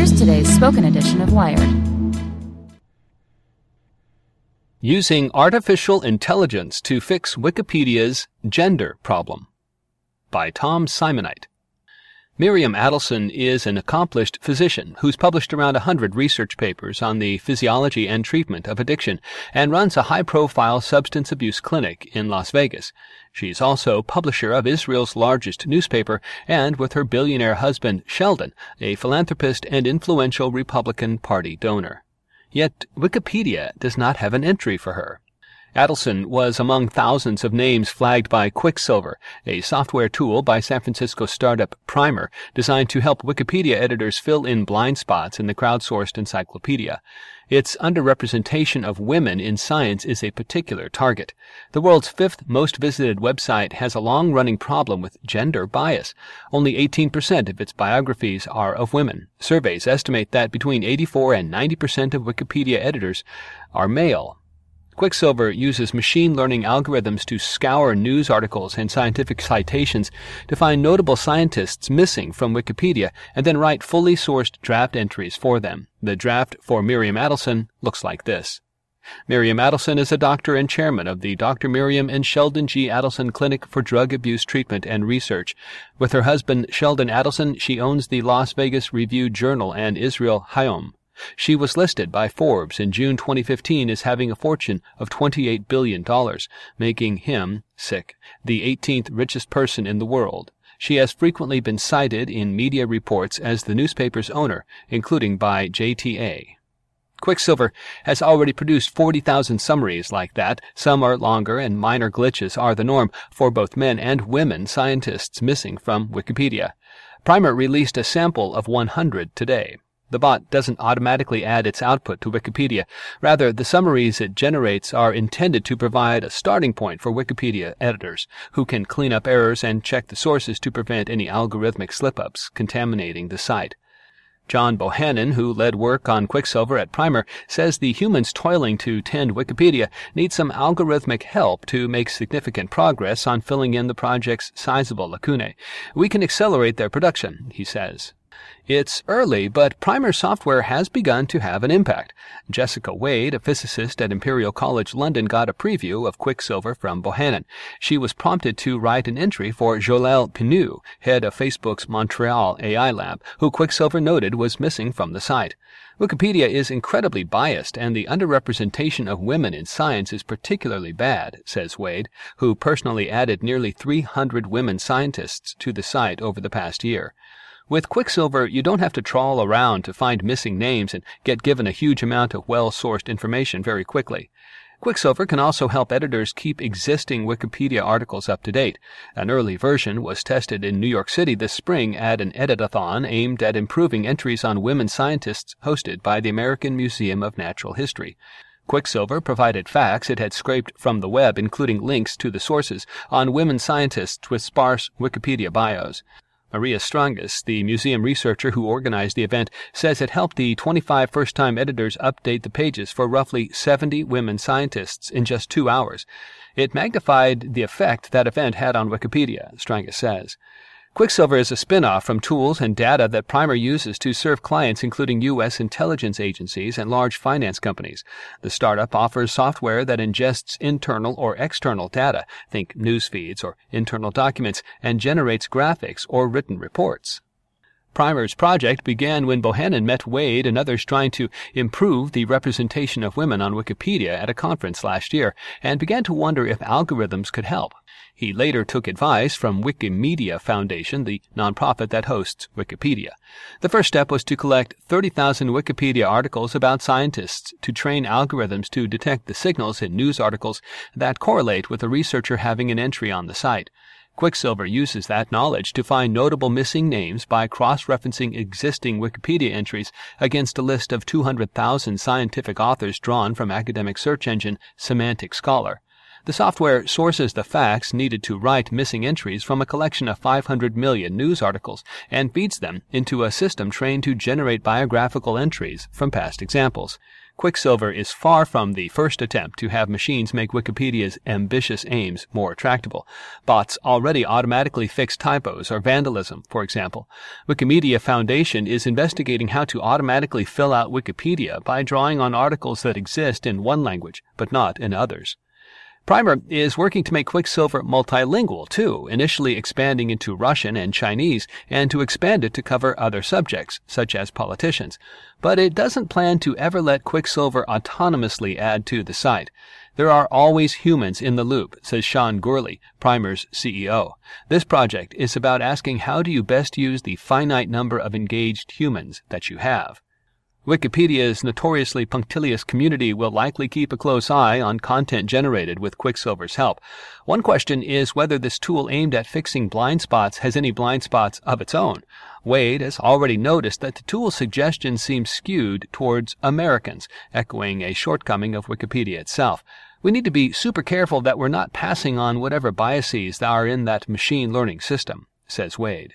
Here's today's spoken edition of Wired. Using Artificial Intelligence to Fix Wikipedia's Gender Problem by Tom Simonite. Miriam Adelson is an accomplished physician who's published around a hundred research papers on the physiology and treatment of addiction and runs a high-profile substance abuse clinic in Las Vegas. She's also publisher of Israel's largest newspaper and with her billionaire husband Sheldon, a philanthropist and influential Republican Party donor. Yet Wikipedia does not have an entry for her. Adelson was among thousands of names flagged by Quicksilver, a software tool by San Francisco startup Primer designed to help Wikipedia editors fill in blind spots in the crowdsourced encyclopedia. Its underrepresentation of women in science is a particular target. The world's fifth most visited website has a long running problem with gender bias. Only 18% of its biographies are of women. Surveys estimate that between 84 and 90% of Wikipedia editors are male. Quicksilver uses machine learning algorithms to scour news articles and scientific citations to find notable scientists missing from Wikipedia and then write fully sourced draft entries for them. The draft for Miriam Adelson looks like this. Miriam Adelson is a doctor and chairman of the Dr. Miriam and Sheldon G. Adelson Clinic for Drug Abuse Treatment and Research. With her husband, Sheldon Adelson, she owns the Las Vegas Review Journal and Israel Hayom. She was listed by Forbes in June 2015 as having a fortune of $28 billion, making him, sic, the 18th richest person in the world. She has frequently been cited in media reports as the newspaper's owner, including by JTA. Quicksilver has already produced 40,000 summaries like that. Some are longer and minor glitches are the norm for both men and women scientists missing from Wikipedia. Primer released a sample of 100 today. The bot doesn't automatically add its output to Wikipedia. Rather, the summaries it generates are intended to provide a starting point for Wikipedia editors, who can clean up errors and check the sources to prevent any algorithmic slip-ups contaminating the site. John Bohannon, who led work on Quicksilver at Primer, says the humans toiling to tend Wikipedia need some algorithmic help to make significant progress on filling in the project's sizable lacunae. We can accelerate their production, he says. It's early, but Primer software has begun to have an impact. Jessica Wade, a physicist at Imperial College London, got a preview of Quicksilver from Bohannon. She was prompted to write an entry for Joëlle Pineau, head of Facebook's Montreal AI lab, who Quicksilver noted was missing from the site. Wikipedia is incredibly biased, and the underrepresentation of women in science is particularly bad, says Wade, who personally added nearly 300 women scientists to the site over the past year. With Quicksilver, you don't have to trawl around to find missing names and get given a huge amount of well-sourced information very quickly. Quicksilver can also help editors keep existing Wikipedia articles up to date. An early version was tested in New York City this spring at an editathon aimed at improving entries on women scientists hosted by the American Museum of Natural History. Quicksilver provided facts it had scraped from the web, including links to the sources, on women scientists with sparse Wikipedia bios. Maria Strangas, the museum researcher who organized the event, says it helped the 25 first time editors update the pages for roughly 70 women scientists in just two hours. It magnified the effect that event had on Wikipedia, Strangus says. Quicksilver is a spin-off from tools and data that Primer uses to serve clients including U.S. intelligence agencies and large finance companies. The startup offers software that ingests internal or external data, think news feeds or internal documents, and generates graphics or written reports. Primer's project began when Bohannon met Wade and others trying to improve the representation of women on Wikipedia at a conference last year and began to wonder if algorithms could help. He later took advice from Wikimedia Foundation, the nonprofit that hosts Wikipedia. The first step was to collect 30,000 Wikipedia articles about scientists to train algorithms to detect the signals in news articles that correlate with a researcher having an entry on the site. Quicksilver uses that knowledge to find notable missing names by cross-referencing existing Wikipedia entries against a list of 200,000 scientific authors drawn from academic search engine Semantic Scholar. The software sources the facts needed to write missing entries from a collection of 500 million news articles and feeds them into a system trained to generate biographical entries from past examples. Quicksilver is far from the first attempt to have machines make Wikipedia's ambitious aims more tractable. Bots already automatically fix typos or vandalism, for example. Wikimedia Foundation is investigating how to automatically fill out Wikipedia by drawing on articles that exist in one language, but not in others. Primer is working to make Quicksilver multilingual too, initially expanding into Russian and Chinese, and to expand it to cover other subjects, such as politicians. But it doesn't plan to ever let Quicksilver autonomously add to the site. There are always humans in the loop, says Sean Gourley, Primer's CEO. This project is about asking how do you best use the finite number of engaged humans that you have. Wikipedia's notoriously punctilious community will likely keep a close eye on content generated with Quicksilver's help. One question is whether this tool aimed at fixing blind spots has any blind spots of its own. Wade has already noticed that the tool's suggestions seem skewed towards Americans, echoing a shortcoming of Wikipedia itself. We need to be super careful that we're not passing on whatever biases are in that machine learning system, says Wade.